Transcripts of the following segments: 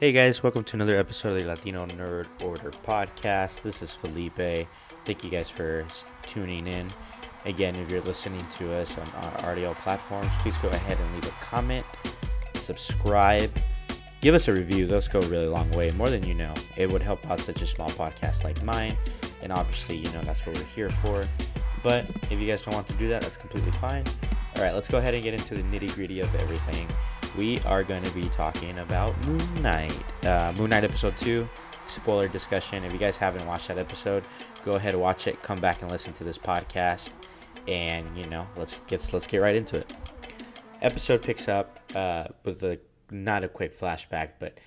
Hey guys, welcome to another episode of the Latino Nerd Order podcast. This is Felipe. Thank you guys for tuning in. Again, if you're listening to us on our audio platforms, please go ahead and leave a comment, subscribe, give us a review. Those go a really long way, more than you know. It would help out such a small podcast like mine, and obviously, you know that's what we're here for. But if you guys don't want to do that, that's completely fine. All right, let's go ahead and get into the nitty gritty of everything. We are going to be talking about Moon Knight. Uh, Moon Knight episode 2, spoiler discussion. If you guys haven't watched that episode, go ahead and watch it. Come back and listen to this podcast. And, you know, let's get, let's get right into it. Episode picks up uh, with a, not a quick flashback, but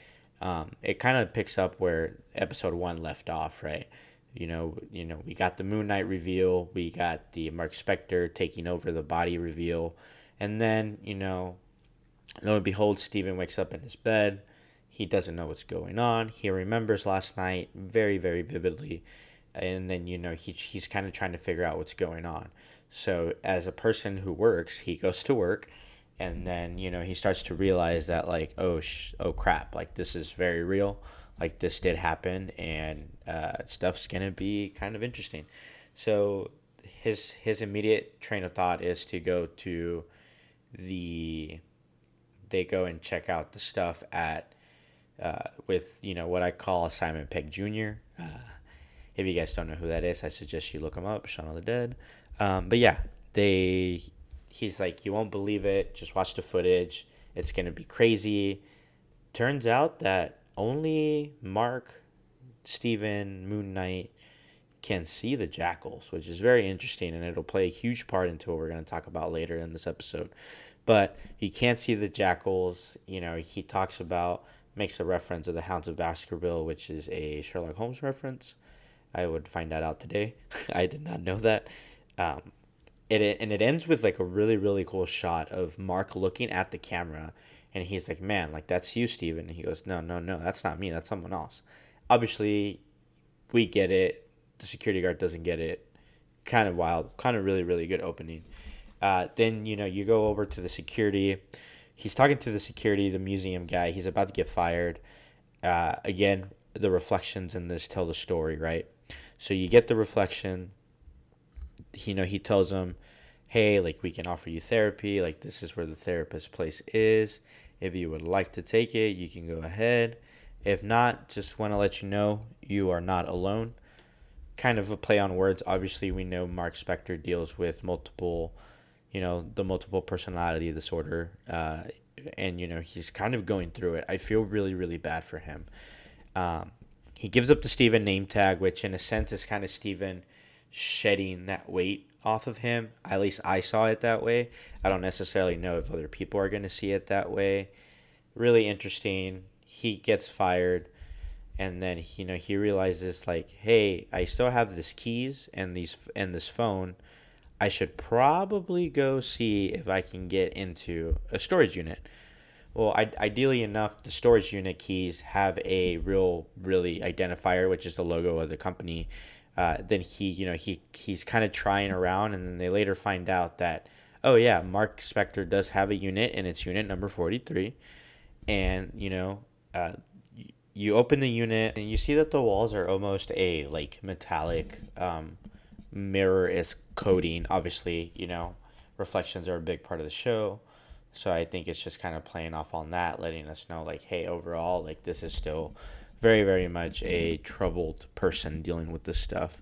um, it kind of picks up where episode 1 left off, right? You know, you know, we got the Moon Knight reveal, we got the Mark Spector taking over the body reveal, and then you know, lo and behold, Steven wakes up in his bed. He doesn't know what's going on. He remembers last night very, very vividly, and then you know he he's kind of trying to figure out what's going on. So as a person who works, he goes to work, and then you know he starts to realize that like oh sh- oh crap like this is very real like this did happen and uh, stuff's gonna be kind of interesting so his his immediate train of thought is to go to the they go and check out the stuff at uh, with you know what I call Simon Pegg Jr. Uh, if you guys don't know who that is, I suggest you look him up, Shaun of the Dead. Um, but yeah, they he's like you won't believe it. Just watch the footage. It's gonna be crazy. Turns out that only Mark, Steven, Moon Knight can see the jackals, which is very interesting, and it'll play a huge part into what we're to talk about later in this episode. But he can't see the jackals. You know, he talks about, makes a reference of the Hounds of Baskerville, which is a Sherlock Holmes reference. I would find that out today. I did not know that. Um, it and it ends with like a really really cool shot of Mark looking at the camera, and he's like, "Man, like that's you, Steven. And he goes, "No, no, no, that's not me. That's someone else." Obviously, we get it. The security guard doesn't get it. Kind of wild. Kind of really really good opening. Uh, then you know you go over to the security. He's talking to the security, the museum guy. He's about to get fired. Uh, again, the reflections in this tell the story, right? So you get the reflection. You know, he tells him, "Hey, like we can offer you therapy. Like this is where the therapist place is. If you would like to take it, you can go ahead. If not, just want to let you know you are not alone." Kind of a play on words. Obviously, we know Mark Spector deals with multiple, you know, the multiple personality disorder, uh, and you know he's kind of going through it. I feel really, really bad for him. Um, he gives up the Steven name tag, which in a sense is kind of Steven shedding that weight off of him. At least I saw it that way. I don't necessarily know if other people are going to see it that way. Really interesting. He gets fired and then you know he realizes like, "Hey, I still have this keys and these and this phone. I should probably go see if I can get into a storage unit." Well, I, ideally enough, the storage unit keys have a real, really identifier, which is the logo of the company. Uh, then he, you know, he he's kind of trying around, and then they later find out that, oh yeah, Mark Spector does have a unit, and it's unit number forty three, and you know, uh, you open the unit and you see that the walls are almost a like metallic um, mirror is coating. Obviously, you know, reflections are a big part of the show. So I think it's just kind of playing off on that, letting us know like, hey, overall, like this is still very, very much a troubled person dealing with this stuff.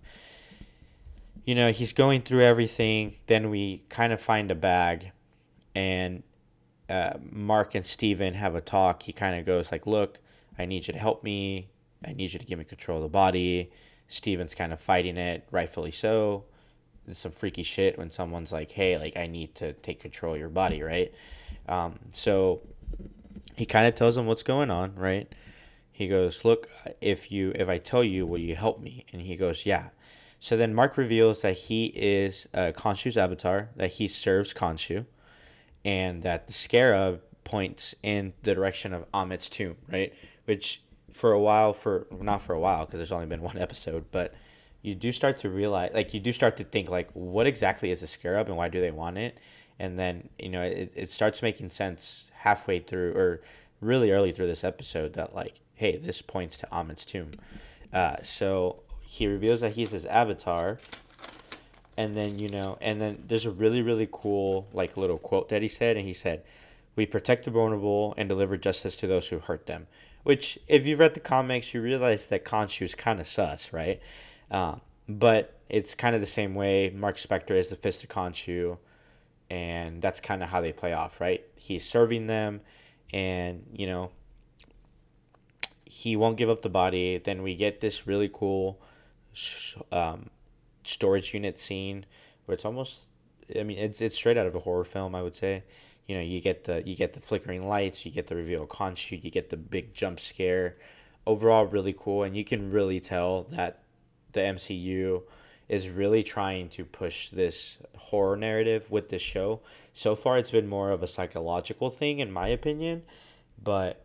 You know, he's going through everything. Then we kind of find a bag, and uh, Mark and Steven have a talk. He kind of goes like, look, I need you to help me. I need you to give me control of the body. Steven's kind of fighting it, rightfully so. Some freaky shit when someone's like, hey, like, I need to take control of your body, right? Um, so he kind of tells him what's going on, right? He goes, "Look, if you if I tell you, will you help me?" And he goes, "Yeah." So then Mark reveals that he is uh, Khonshu's avatar, that he serves Khonshu, and that the scarab points in the direction of Ammit's tomb, right? Which for a while, for not for a while, because there's only been one episode, but you do start to realize, like, you do start to think, like, what exactly is a scarab and why do they want it? And then, you know, it, it starts making sense halfway through, or really early through this episode that like, hey, this points to Ammit's tomb. Uh, so he reveals that he's his avatar, and then you know, and then there's a really really cool like little quote that he said, and he said, "We protect the vulnerable and deliver justice to those who hurt them." Which, if you've read the comics, you realize that Khonshu is kind of sus, right? Uh, but it's kind of the same way. Mark Spector is the fist of Khonshu, and that's kind of how they play off, right? He's serving them, and you know, he won't give up the body. Then we get this really cool um, storage unit scene where it's almost, I mean, it's it's straight out of a horror film, I would say. You know, you get the you get the flickering lights, you get the reveal of Khonshu, you get the big jump scare. Overall, really cool, and you can really tell that the MCU is really trying to push this horror narrative with this show. So far, it's been more of a psychological thing, in my opinion, but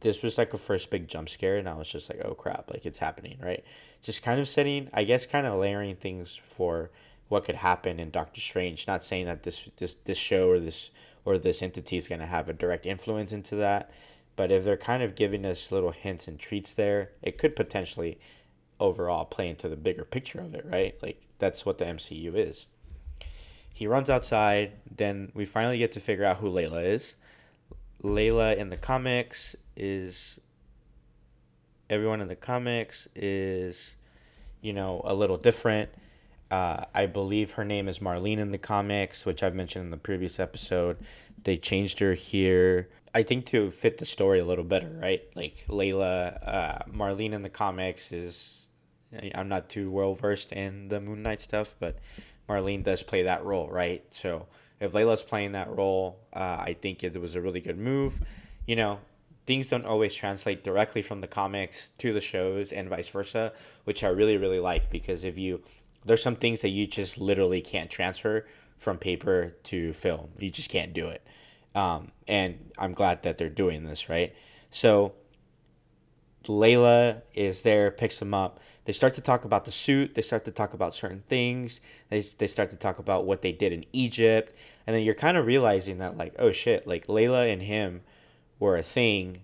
this was like a first big jump scare, and I was just like, oh crap, like it's happening, right? Just kind of setting, I guess, kind of layering things for what could happen in Doctor Strange. Not saying that this this this show or this or this entity is going to have a direct influence into that, but if they're kind of giving us little hints and treats there, it could potentially overall play into the bigger picture of it, right? Like that's what the MCU is. He runs outside, then we finally get to figure out who Layla is. Layla in the comics is everyone in the comics is you know a little different uh, i believe her name is marlene in the comics which i've mentioned in the previous episode they changed her here i think to fit the story a little better right like layla uh, marlene in the comics is i'm not too well versed in the moon knight stuff but marlene does play that role right so if layla's playing that role uh, i think it was a really good move you know things don't always translate directly from the comics to the shows and vice versa, which I really really like because if you there's some things that you just literally can't transfer from paper to film. You just can't do it. Um, and I'm glad that they're doing this, right? So Layla is there, picks them up. They start to talk about the suit. They start to talk about certain things. They, they start to talk about what they did in Egypt. And then you're kind of realizing that, like, oh shit, like Layla and him were a thing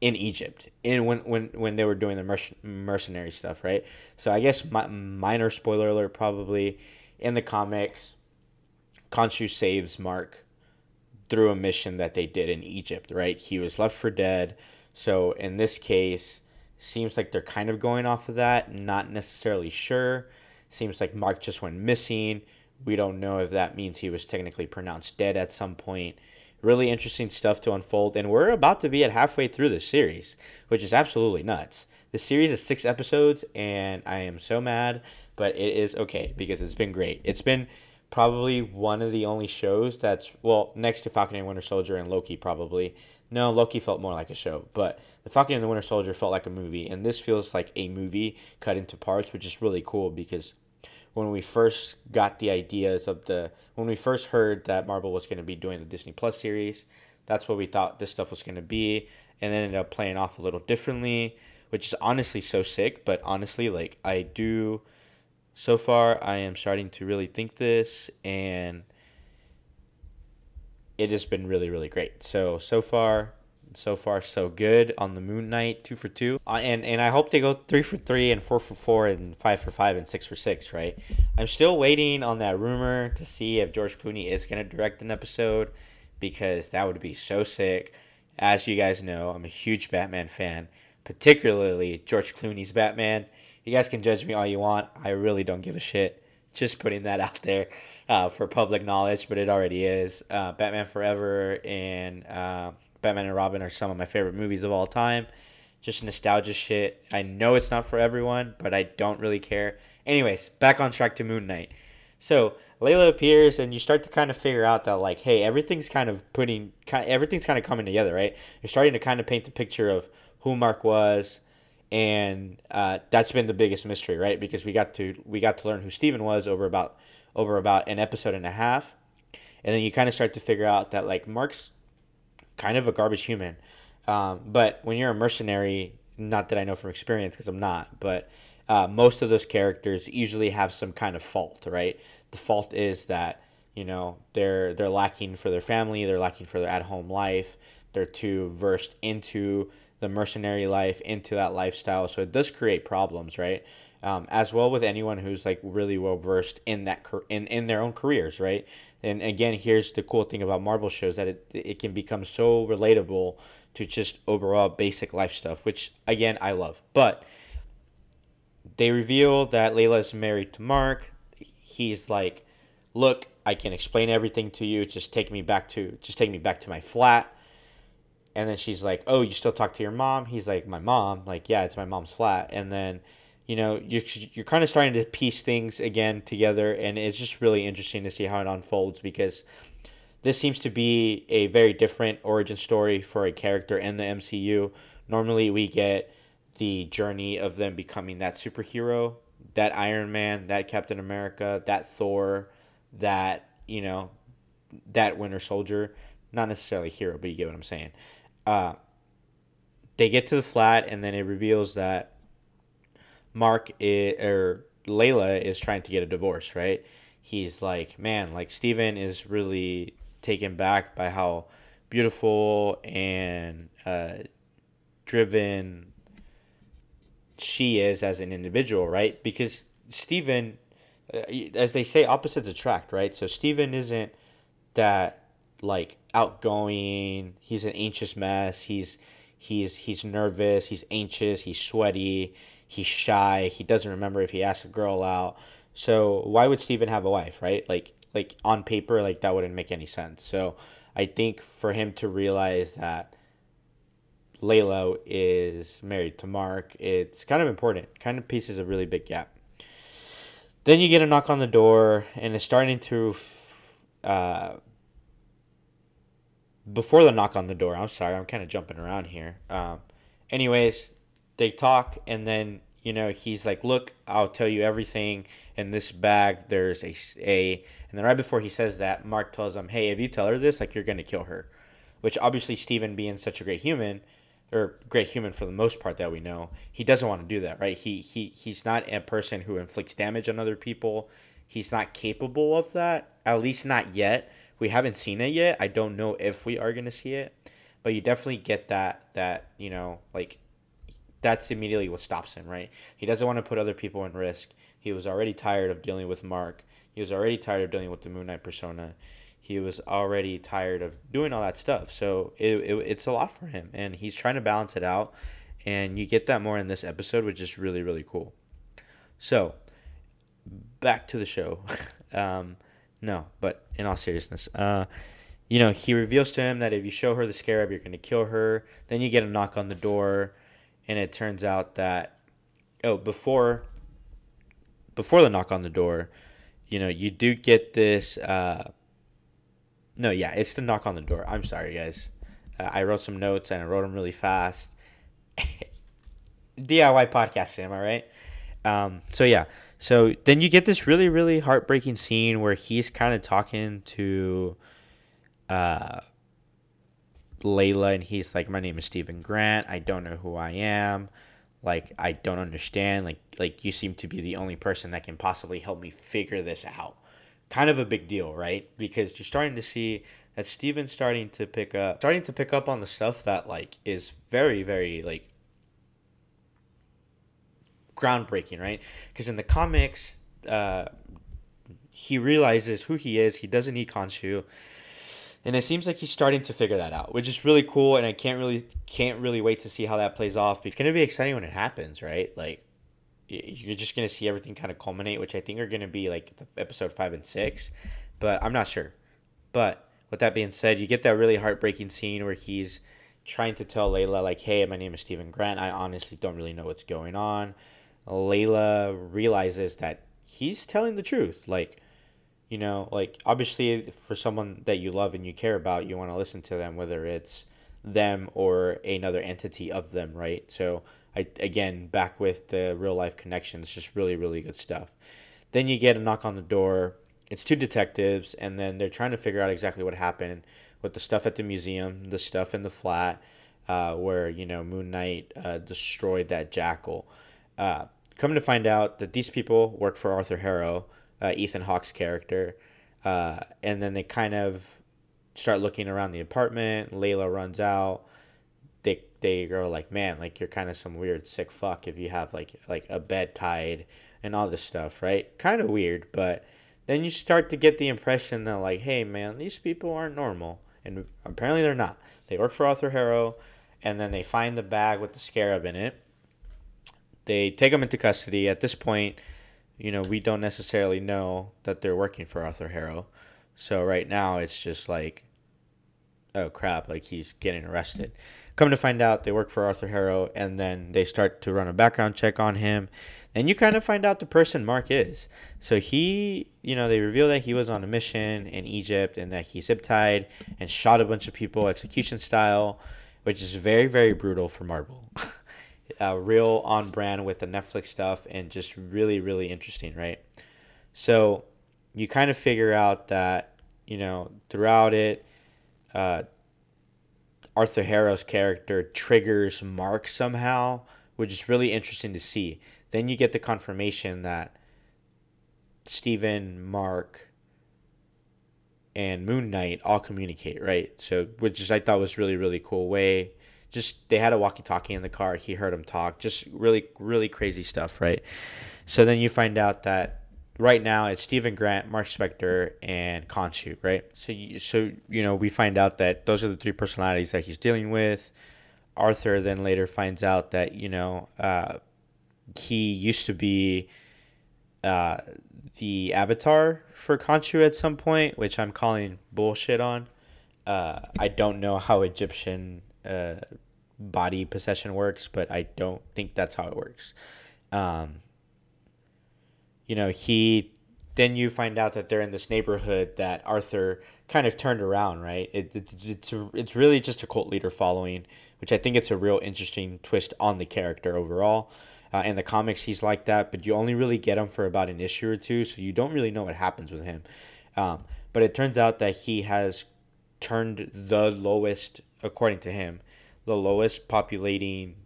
in Egypt in when when when they were doing the merc- mercenary stuff, right? So I guess my, minor spoiler alert probably in the comics, Khonshu saves Mark through a mission that they did in Egypt, right? He was left for dead. So in this case, seems like they're kind of going off of that, not necessarily sure. Seems like Mark just went missing. We don't know if that means he was technically pronounced dead at some point really interesting stuff to unfold. And we're about to be at halfway through the series, which is absolutely nuts. The series is six episodes, and I am so mad, but it is okay because it's been great. It's been probably one of the only shows that's, well, next to Falcon and Winter Soldier and Loki, probably. No, Loki felt more like a show, but The Falcon and the Winter Soldier felt like a movie, and this feels like a movie cut into parts, which is really cool because when we first got the ideas of the when we first heard that Marvel was going to be doing the Disney Plus series, that's what we thought this stuff was going to be, and then ended up playing off a little differently, which is honestly so sick. But honestly, like I do, so far I am starting to really think this, and it has been really really great. So so far so far so good on the Moon Knight, two for two, uh, and and I hope they go three for three and four for four and five for five and six for six. Right. I'm still waiting on that rumor to see if George Clooney is gonna direct an episode, because that would be so sick. As you guys know, I'm a huge Batman fan, particularly George Clooney's Batman. You guys can judge me all you want. I really don't give a shit. Just putting that out there uh, for public knowledge, but it already is. Uh, Batman Forever and uh, Batman and Robin are some of my favorite movies of all time. Just nostalgia shit. I know it's not for everyone, but I don't really care. Anyways, back on track to Moon Knight. So Layla appears, and you start to kind of figure out that like, hey, everything's kind of putting, kind, everything's kind of coming together, right? You're starting to kind of paint the picture of who Mark was, and uh, that's been the biggest mystery, right? Because we got to we got to learn who Steven was over about over about an episode and a half, and then you kind of start to figure out that like Mark's kind of a garbage human. Um, but when you're a mercenary, not that I know from experience because I'm not, but uh, most of those characters usually have some kind of fault, right? The fault is that you know they're they're lacking for their family, they're lacking for their at home life, they're too versed into the mercenary life, into that lifestyle. So it does create problems, right? Um, as well with anyone who's like really well versed in that in in their own careers, right? And again, here's the cool thing about Marvel shows that it it can become so relatable to just overall basic life stuff, which again I love. But they reveal that Layla is married to Mark. He's like, "Look, I can explain everything to you. Just take me back to just take me back to my flat." And then she's like, "Oh, you still talk to your mom?" He's like, "My mom?" Like, "Yeah, it's my mom's flat." And then, you know, you're you're kind of starting to piece things again together, and it's just really interesting to see how it unfolds because this seems to be a very different origin story for a character in the MCU. Normally, we get the journey of them becoming that superhero, that Iron Man, that Captain America, that Thor, that you know, that Winter Soldier. Not necessarily hero, but you get what I'm saying. Uh, they get to the flat, and then it reveals that Mark is, or Layla is trying to get a divorce. Right? He's like, man, like Steven is really taken back by how beautiful and uh, driven she is as an individual, right? Because Steven, uh, as they say, opposites attract, right? So Steven isn't that like outgoing. He's an anxious mess. He's he's he's nervous. He's anxious. He's sweaty. He's shy. He doesn't remember if he asked a girl out. So why would Steven have a wife, right? Like like on paper, like that wouldn't make any sense. So I think for him to realize that Layla is married to Mark, it's kind of important. Kind of pieces a really big gap. Then you get a knock on the door, and it's starting to. Uh, before the knock on the door, I'm sorry, I'm kind of jumping around here. Um, anyways, they talk, and then you know he's like, "Look, I'll tell you everything in this bag." There's a a, and then right before he says that, Mark tells him, "Hey, if you tell her this, like you're gonna kill her," which obviously Steven being such a great human or great human for the most part that we know, he doesn't want to do that, right? He he he's not a person who inflicts damage on other people. He's not capable of that, at least not yet. We haven't seen it yet. I don't know if we are to see it, but you definitely get that that, you know, like that's immediately what stops him, right? He doesn't want to put other people in risk. He was already tired of dealing with Mark. He was already tired of dealing with the Moon Knight persona he was already tired of doing all that stuff. So it, it, it's a lot for him, and he's trying to balance it out. And you get that more in this episode, which is really, really cool. So back to the show. um, no, but in all seriousness, uh, you know, he reveals to him that if you show her the scarab, you're going to kill her. Then you get a knock on the door, and it turns out that, oh, before before the knock on the door, you know, you do get this. Uh, no, yeah, it's the knock on the door. I'm sorry, guys. Uh, I wrote some notes and I wrote them really fast. DIY podcasting, am I right? Um, so yeah, so then you get this really, really heartbreaking scene where he's kind of talking to uh, Layla, and he's like, "My name is Steven Grant. I don't know who I am. Like, I don't understand. Like, like you seem to be the only person that can possibly help me figure this out." kind of a big deal, right? Because you're starting to see that Steven's starting to pick up starting to pick up on the stuff that like is very, very like groundbreaking, right? Because in the comics, uh, he realizes who he is. He doesn't need Khonshu, and it seems like he's starting to figure that out, which is really cool. And I can't really can't really wait to see how that plays off. It's gonna be exciting when it happens, right? Like you're just gonna see everything kind of culminate, which I think are gonna be like episode five and six, but I'm not sure. But with that being said, you get that really heartbreaking scene where he's trying to tell Layla like, "Hey, my name is Steven Grant. I honestly don't really know what's going on." Layla realizes that he's telling the truth. Like, you know, like obviously for someone that you love and you care about, you want to listen to them, whether it's them or another entity of them, right? So I again back with the real life connections, just really really good stuff. Then you get a knock on the door. It's two detectives, and then they're trying to figure out exactly what happened with the stuff at the museum, the stuff in the flat, uh, where you know Moon Knight uh, destroyed that jackal. Uh, coming to find out that these people work for Arthur Harrow, uh, Ethan Hawke's character, uh, and then they kind of start looking around the apartment. Layla runs out. They they go like, man, like you're kind of some weird sick fuck if you have like like a bed tied and all this stuff, right? Kind of weird, but then you start to get the impression that like, hey man, these people aren't normal, and apparently they're not. They work for Arthur Harrow, and then they find the bag with the scarab in it. They take him into custody. At this point, you know, we don't necessarily know that they're working for Arthur Harrow. So right now it's just like, oh crap, like he's getting arrested. Come to find out, they work for Arthur Harrow, and then they start to run a background check on him. And you kind of find out the person Mark is. So he, you know, they reveal that he was on a mission in Egypt and that he zip tied and shot a bunch of people execution style, which is very, very brutal for Marvel. uh, real on brand with the Netflix stuff and just really, really interesting, right? So you kind of figure out that, you know, throughout it, uh, Arthur Harrow's character triggers Mark somehow, which is really interesting to see. Then you get the confirmation that Steven, Mark, and Moon Knight all communicate, right? So, which is I thought was really really cool way. Just they had a walkie-talkie in the car. He heard him talk. Just really really crazy stuff, right? So then you find out that right now it's Steven Grant, Mark Spector, and Khonshu, right? So, you, so you know, we find out that those are the three personalities that he's dealing with. Arthur then later finds out that you know uh, he used to be uh, the avatar for Khonshu at some point, which I'm calling bullshit on. Uh, I don't know how Egyptian uh, body possession works, but I don't think that's how it works. Um, you know, he then you find out that they're in this neighborhood that Arthur kind of turned around, right? It, it's it's a, it's really just a cult leader following, which I think it's a real interesting twist on the character overall. Uh, in the comics, he's like that, but you only really get him for about an issue or two, so you don't really know what happens with him. Um, but it turns out that he has turned the lowest, according to him, the lowest populating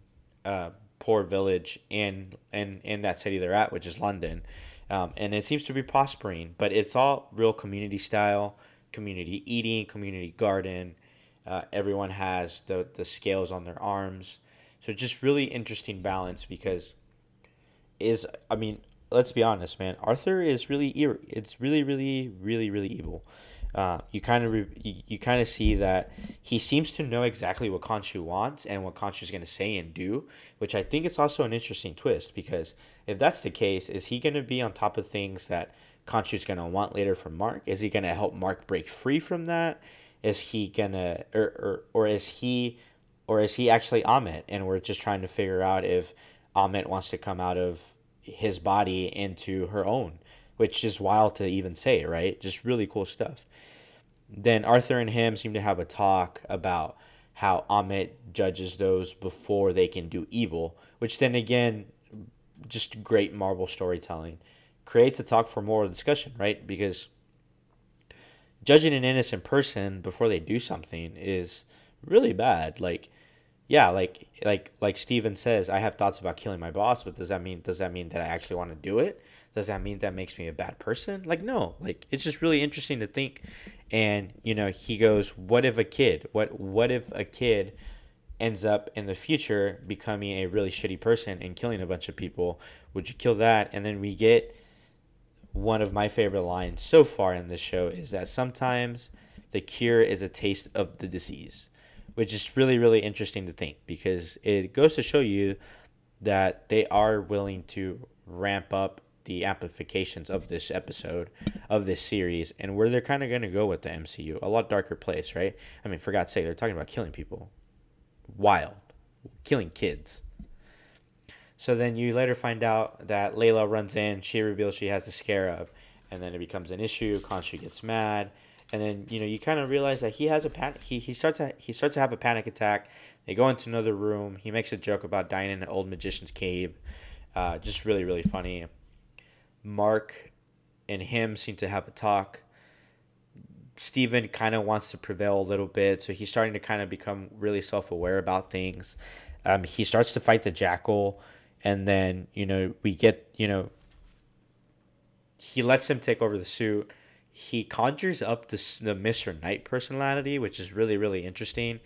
uh, poor village in in in that city they're at, which is London um, and it seems to be prospering. But it's all real community style, community eating, community garden. Uh, everyone has the the scales on their arms, so just really interesting balance because is I mean let's be honest, man. Arthur is really it's really really really really evil. Uh, you kind of re- you, you kind of see that he seems to know exactly what Khonshu wants and what Khonshu is going to say and do, which I think is also an interesting twist because if that's the case, is he going to be on top of things that Khonshu is going to want later from Mark? Is he going to help Mark break free from that? Is he gonna or, or or is he or is he actually Ammit and we're just trying to figure out if Ammit wants to come out of his body into her own? Which is wild to even say, right? Just really cool stuff. Then Arthur and him seem to have a talk about how Ammit judges those before they can do evil, which then again, just great Marvel storytelling. Creates a talk for more discussion, right? Because judging an innocent person before they do something is really bad. Like, yeah, like like like Steven says, I have thoughts about killing my boss, but does that mean does that mean that I actually want to do it? does that mean that makes me a bad person? Like, no, like it's just really interesting to think. And, you know, he goes, what if a kid, what, what if a kid ends up in the future becoming a really shitty person and killing a bunch of people? Would you kill that? And then we get one of my favorite lines so far in this show is that sometimes the cure is a taste of the disease, which is really, really interesting to think because it goes to show you that they are willing to ramp up the amplifications of this episode of this series and where they're kind of going to go with the MCU. A lot darker place, right? I mean, for God's sake, they're talking about killing people. Wild. Killing kids. So then you later find out that Layla runs in, she reveals she has the scarab, and then it becomes an issue. Khonshu gets mad, and then you know you kind of realize that he has a panic. He, he starts to he starts to have a panic attack. They go into another room. He makes a joke about dying in an old magician's cave. Uh, just really really funny. Mark and him seem to have a talk. Steven kind of wants to prevail a little bit, so he's starting to kind of become really self aware about things. Um, he starts to fight the jackal, and then, you know, we get, you know, he lets him take over the suit. He conjures up the Mr. Knight personality, which is really really interesting,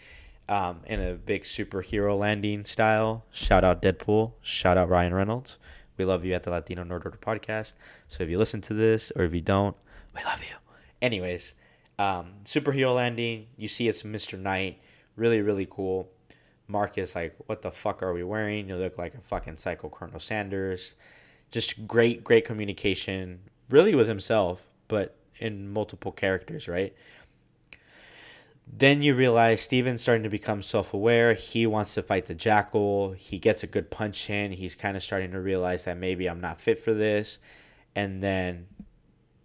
um, in a big superhero landing style. Shout out Deadpool. Shout out Ryan Reynolds. We love you at the Latino Nerd Order podcast. So if you listen to this or if you don't, we love you. Anyways, um, superhero landing. You see it's Mr. Knight. Really really cool. Mark is like, what the fuck are we wearing? You look like a fucking psycho Colonel Sanders. Just great, great communication. Really with himself, but in multiple characters, right? Then you realize Steven's starting to become self aware. He wants to fight the jackal. He gets a good punch in. He's kind of starting to realize that maybe I'm not fit for this. And then,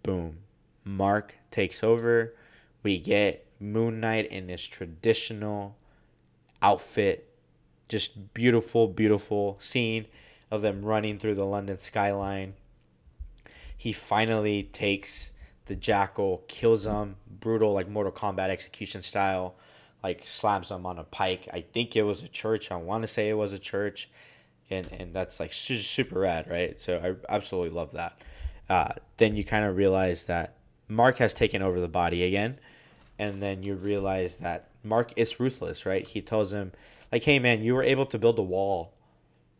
boom, Mark takes over. We get Moon Knight in his traditional outfit. Just beautiful, beautiful scene of them running through the London skyline. He finally takes the jackal, kills him, brutal, like Mortal Kombat execution style, like slams him on a pike. I think it was a church. I want to say it was a church. And, and that's like super rad, right? So I absolutely love that. Uh, then you kind of realize that Mark has taken over the body again. And then you realize that Mark is ruthless, right? He tells him, like, hey, man, you were able to build a wall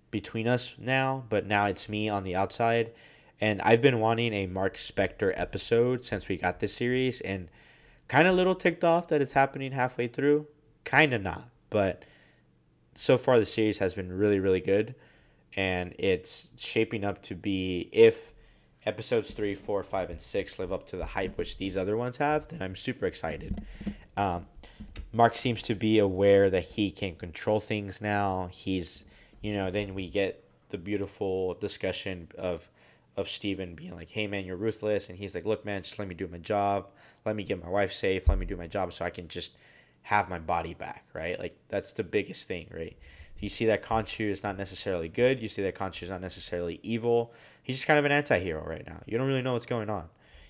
between us now, but now it's me on the outside. And I've been wanting a Mark Spector episode since we got this series, and kind of little ticked off that it's happening halfway through. Kind of not, but so far the series has been really, really good, and it's shaping up to be if episodes three, four, five, and six live up to the hype which these other ones have, then I'm super excited. Um, Mark seems to be aware that he can control things now. He's, you know, then we get the beautiful discussion of of Steven being like, "Hey man, you're ruthless," and he's like, "Look man, just let me do my job. Let me get my wife safe. Let me do my job so I can just have my body back." Right? Like that's the biggest thing, right? You see that Khonshu is not necessarily good. You see that Khonshu is not necessarily evil. He's just kind of an anti-hero right now. You don't really know what's going on.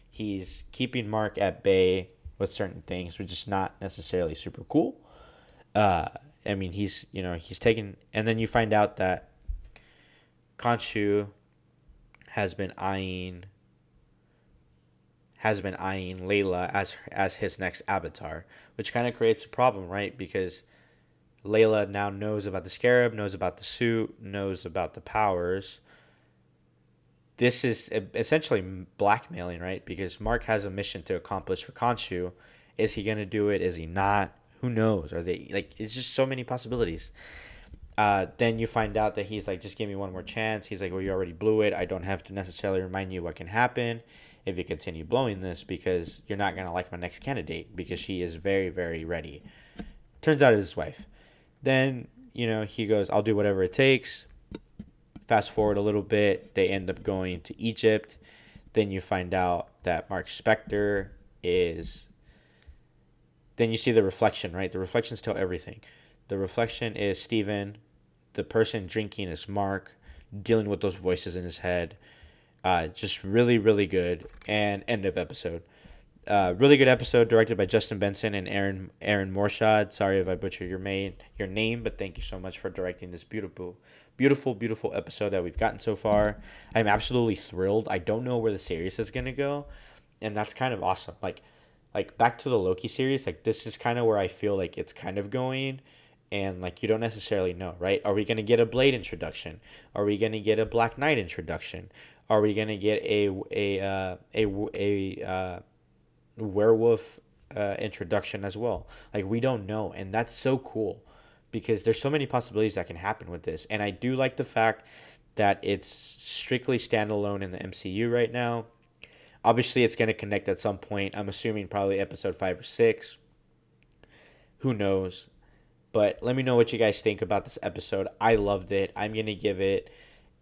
He's keeping Mark at bay with certain things, which is not necessarily super cool. Uh, I mean, he's you know he's taken, and then you find out that Khonshu has been eyeing has been eyeing Layla as as his next avatar, which kind of creates a problem, right? Because Layla now knows about the scarab, knows about the suit, knows about the powers, this is essentially blackmailing, right? Because Mark has a mission to accomplish for Khonshu. Is he gonna do it? Is he not? Who knows? Are they like? It's just so many possibilities. Uh, then you find out that he's like, just give me one more chance. He's like, well, you already blew it. I don't have to necessarily remind you what can happen if you continue blowing this because you're not gonna like my next candidate because she is very, very ready. Turns out it's his wife. Then you know he goes, I'll do whatever it takes Fast forward a little bit, they end up going to Egypt. Then you find out that Mark Spector is. Then you see the reflection, right? The reflections tell everything. The reflection is Steven. The person drinking is Mark, dealing with those voices in his head. Uh, just really, really good. And end of episode. Uh, really good episode directed by Justin Benson and Aaron Aaron Moorshad. Sorry if I butchered your main your name, but thank you so much for directing this beautiful, beautiful, beautiful episode that we've gotten so far. I'm absolutely thrilled. I don't know where the series is gonna go, and that's kind of awesome. Like, like back to the Loki series. Like this is kind of where I feel like it's kind of going, and like you don't necessarily know, right? Are we gonna get a Blade introduction? Are we gonna get a Black Knight introduction? Are we gonna get a a uh, a a uh, werewolf uh, introduction as well. Like we don't know, and that's so cool because there's so many possibilities that can happen with this. And I do like the fact that it's strictly standalone in the MCU right now. Obviously, it's going to connect at some point. I'm assuming probably episode five or six. Who knows? But let me know what you guys think about this episode. I loved it. I'm going to give it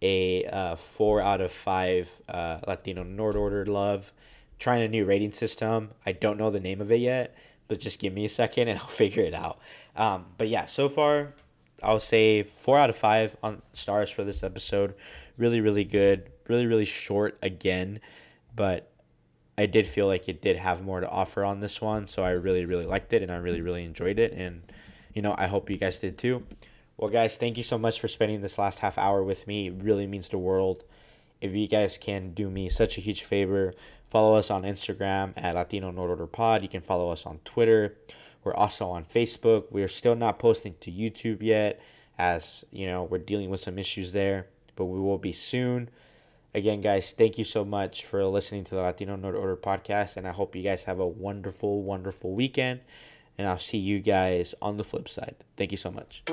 a uh, four out of five uh, Latino Nerd Order love trying a new rating system. I don't know the name of it yet, but just give me a second and I'll figure it out. Um, but yeah, so far, I'll say four out of five on stars for this episode. Really, really good. Really, really short again, but I did feel like it did have more to offer on this one. So I really, really liked it and I really, really enjoyed it. And, you know, I hope you guys did too. Well, guys, thank you so much for spending this last half hour with me. It really means the world if you guys can do me such a huge favor, follow us on Instagram at Latino Nerd Order Pod. You can follow us on Twitter. We're also on Facebook. We're still not posting to YouTube yet, as you know, we're dealing with some issues there, but we will be soon. Again, guys, thank you so much for listening to the Latino Nerd Order podcast, and I hope you guys have a wonderful, wonderful weekend. And I'll see you guys on the flip side. Thank you so much.